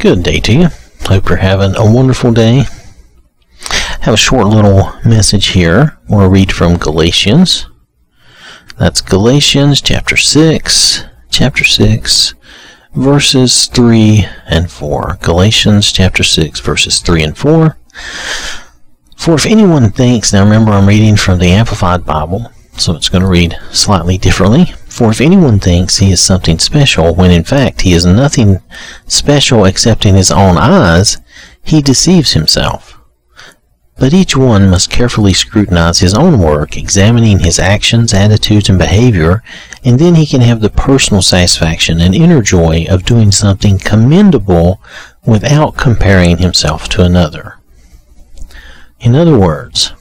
Good day to you. Hope you're having a wonderful day. I have a short little message here. We'll read from Galatians. That's Galatians chapter 6, chapter 6, verses 3 and 4. Galatians chapter 6, verses 3 and 4. For if anyone thinks, now remember I'm reading from the Amplified Bible, so it's going to read slightly differently. For if anyone thinks he is something special, when in fact he is nothing special except in his own eyes, he deceives himself. But each one must carefully scrutinize his own work, examining his actions, attitudes, and behavior, and then he can have the personal satisfaction and inner joy of doing something commendable without comparing himself to another. In other words,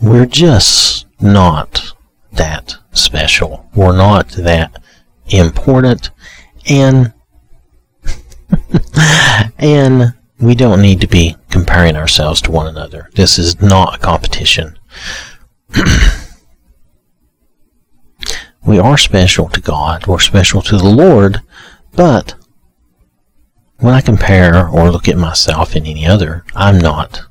we're just not that special. We're not that important. And and we don't need to be comparing ourselves to one another. This is not a competition. we are special to God. We're special to the Lord, but when I compare or look at myself in any other, I'm not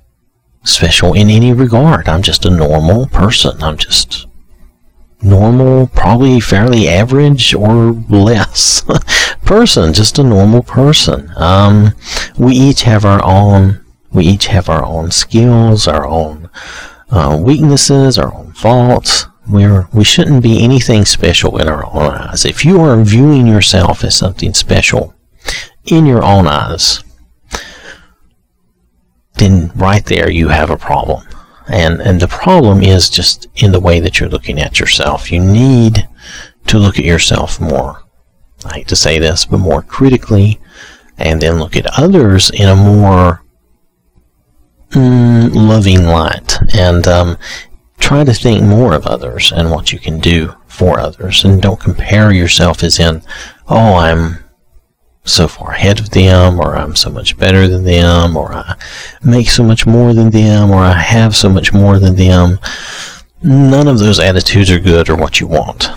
special in any regard. I'm just a normal person. I'm just normal, probably fairly average or less person, just a normal person. Um, we each have our own, we each have our own skills, our own uh, weaknesses, our own faults. We're, we shouldn't be anything special in our own eyes. If you are viewing yourself as something special in your own eyes, then right there you have a problem. And, and the problem is just in the way that you're looking at yourself. You need to look at yourself more. I hate to say this, but more critically, and then look at others in a more mm, loving light. And um, try to think more of others and what you can do for others. And don't compare yourself as in, oh, I'm so far ahead of them, or I'm so much better than them, or I make so much more than them, or I have so much more than them. None of those attitudes are good or what you want.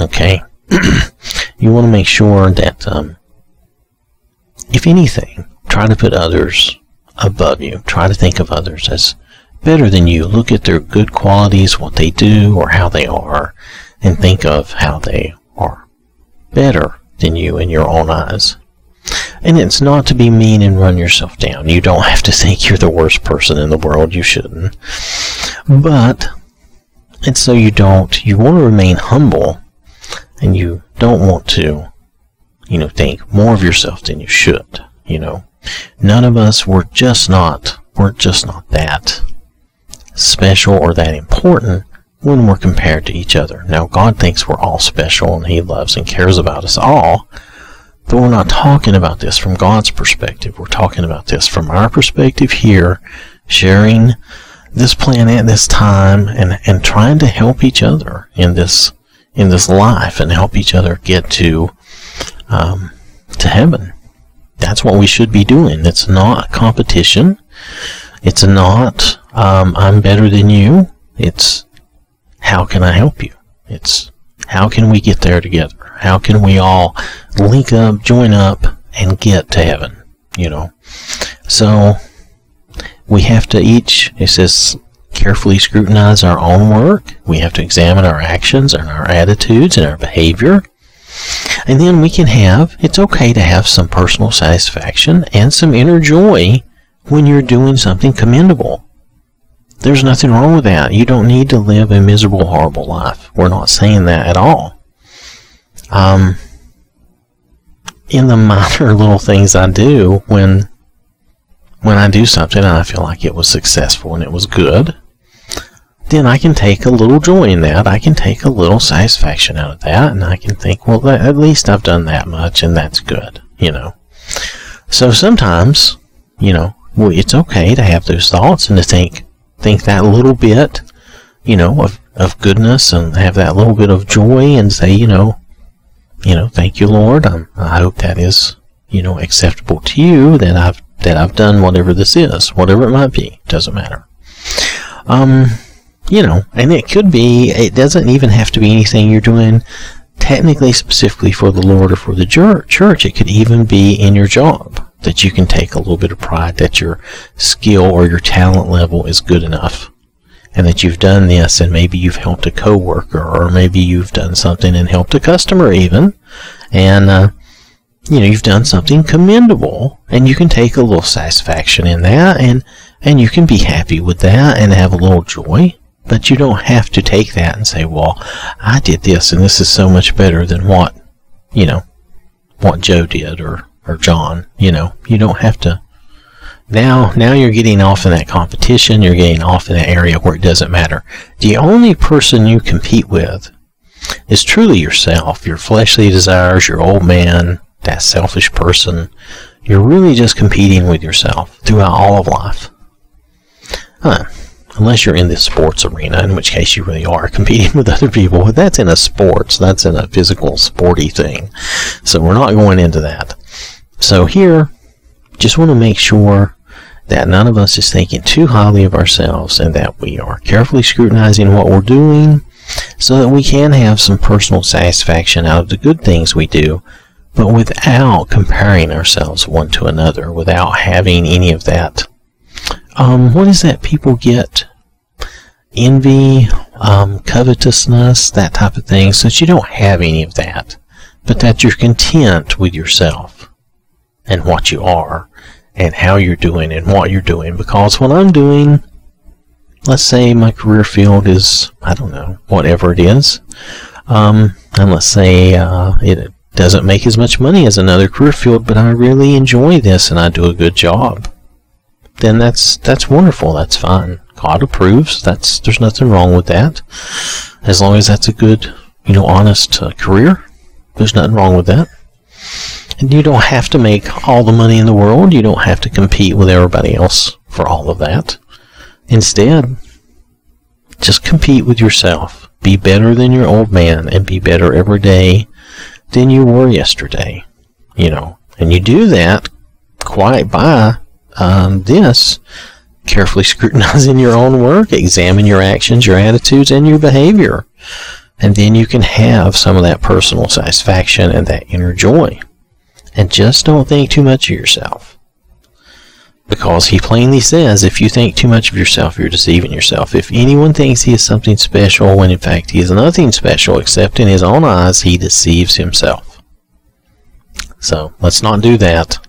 Okay? you want to make sure that, um, if anything, try to put others above you. Try to think of others as better than you. Look at their good qualities, what they do, or how they are, and think of how they are better than you in your own eyes. And it's not to be mean and run yourself down. You don't have to think you're the worst person in the world. You shouldn't. But and so you don't, you want to remain humble and you don't want to, you know, think more of yourself than you should. You know, none of us, we're just not, we're just not that special or that important when we're compared to each other. Now, God thinks we're all special and He loves and cares about us all. But we're not talking about this from God's perspective. We're talking about this from our perspective here, sharing this planet, this time, and, and trying to help each other in this in this life and help each other get to um, to heaven. That's what we should be doing. It's not competition. It's not um, I'm better than you. It's how can I help you? It's how can we get there together? How can we all link up, join up, and get to heaven? You know? So, we have to each, it says, carefully scrutinize our own work. We have to examine our actions and our attitudes and our behavior. And then we can have, it's okay to have some personal satisfaction and some inner joy when you're doing something commendable. There's nothing wrong with that. You don't need to live a miserable, horrible life. We're not saying that at all um, in the minor little things I do when when I do something and I feel like it was successful and it was good, then I can take a little joy in that. I can take a little satisfaction out of that, and I can think, well, at least I've done that much, and that's good, you know. So sometimes, you know, it's okay to have those thoughts and to think think that little bit, you know, of, of goodness and have that little bit of joy and say, you know, you know, thank you, Lord. Um, I hope that is, you know, acceptable to you that I've that I've done whatever this is, whatever it might be. Doesn't matter. Um, you know, and it could be. It doesn't even have to be anything you're doing technically specifically for the Lord or for the church. It could even be in your job that you can take a little bit of pride that your skill or your talent level is good enough and that you've done this and maybe you've helped a coworker or maybe you've done something and helped a customer even and uh, you know you've done something commendable and you can take a little satisfaction in that and and you can be happy with that and have a little joy but you don't have to take that and say well i did this and this is so much better than what you know what joe did or or john you know? You don't have to now now you're getting off in that competition you're getting off in that area where it doesn't matter the only person you compete with is truly yourself your fleshly desires your old man that selfish person. You're really just competing with yourself throughout all of life. Huh. Unless you're in the sports arena, in which case you really are competing with other people. But that's in a sports, that's in a physical, sporty thing. So we're not going into that. So here, just want to make sure that none of us is thinking too highly of ourselves and that we are carefully scrutinizing what we're doing so that we can have some personal satisfaction out of the good things we do but without comparing ourselves one to another, without having any of that. Um, what is that people get? Envy, um, covetousness, that type of thing, so that you don't have any of that, but that you're content with yourself and what you are and how you're doing and what you're doing. Because what I'm doing, let's say my career field is, I don't know, whatever it is, um, and let's say uh, it doesn't make as much money as another career field, but I really enjoy this and I do a good job, then that's that's wonderful. That's fine. God approves. That's there's nothing wrong with that, as long as that's a good, you know, honest uh, career. There's nothing wrong with that. And you don't have to make all the money in the world. You don't have to compete with everybody else for all of that. Instead, just compete with yourself. Be better than your old man and be better every day than you were yesterday. You know, and you do that quite by um, this carefully scrutinizing your own work, examine your actions, your attitudes, and your behavior. And then you can have some of that personal satisfaction and that inner joy. And just don't think too much of yourself. Because he plainly says, if you think too much of yourself, you're deceiving yourself. If anyone thinks he is something special, when in fact he is nothing special, except in his own eyes, he deceives himself. So let's not do that.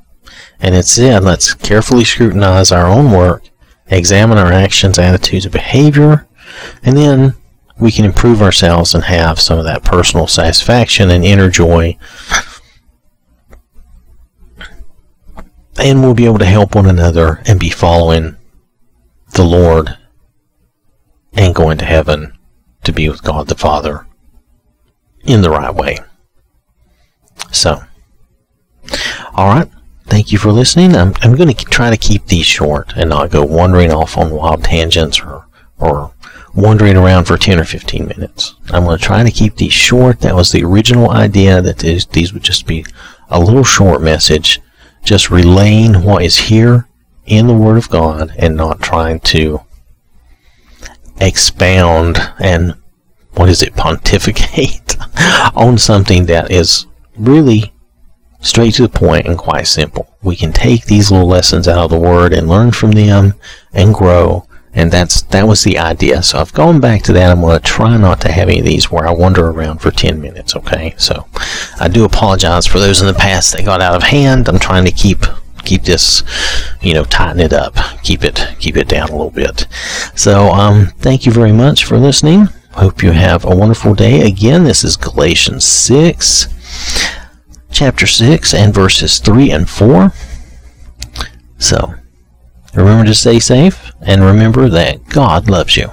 And instead, let's carefully scrutinize our own work, examine our actions, attitudes, and behavior, and then we can improve ourselves and have some of that personal satisfaction and inner joy and we'll be able to help one another and be following the Lord and going to heaven to be with God the Father in the right way. So, all right. Thank you for listening. I'm, I'm going to try to keep these short and not go wandering off on wild tangents or, or wandering around for 10 or 15 minutes. I'm going to try to keep these short. That was the original idea that these, these would just be a little short message just relaying what is here in the Word of God and not trying to expound and what is it, pontificate on something that is really straight to the point and quite simple. We can take these little lessons out of the Word and learn from them and grow and that's that was the idea. So I've gone back to that. I'm going to try not to have any of these where I wander around for 10 minutes. Okay, so I do apologize for those in the past that got out of hand. I'm trying to keep keep this, you know, tighten it up, keep it keep it down a little bit. So um, thank you very much for listening. Hope you have a wonderful day. Again, this is Galatians 6, chapter 6, and verses 3 and 4. So. Remember to stay safe and remember that God loves you.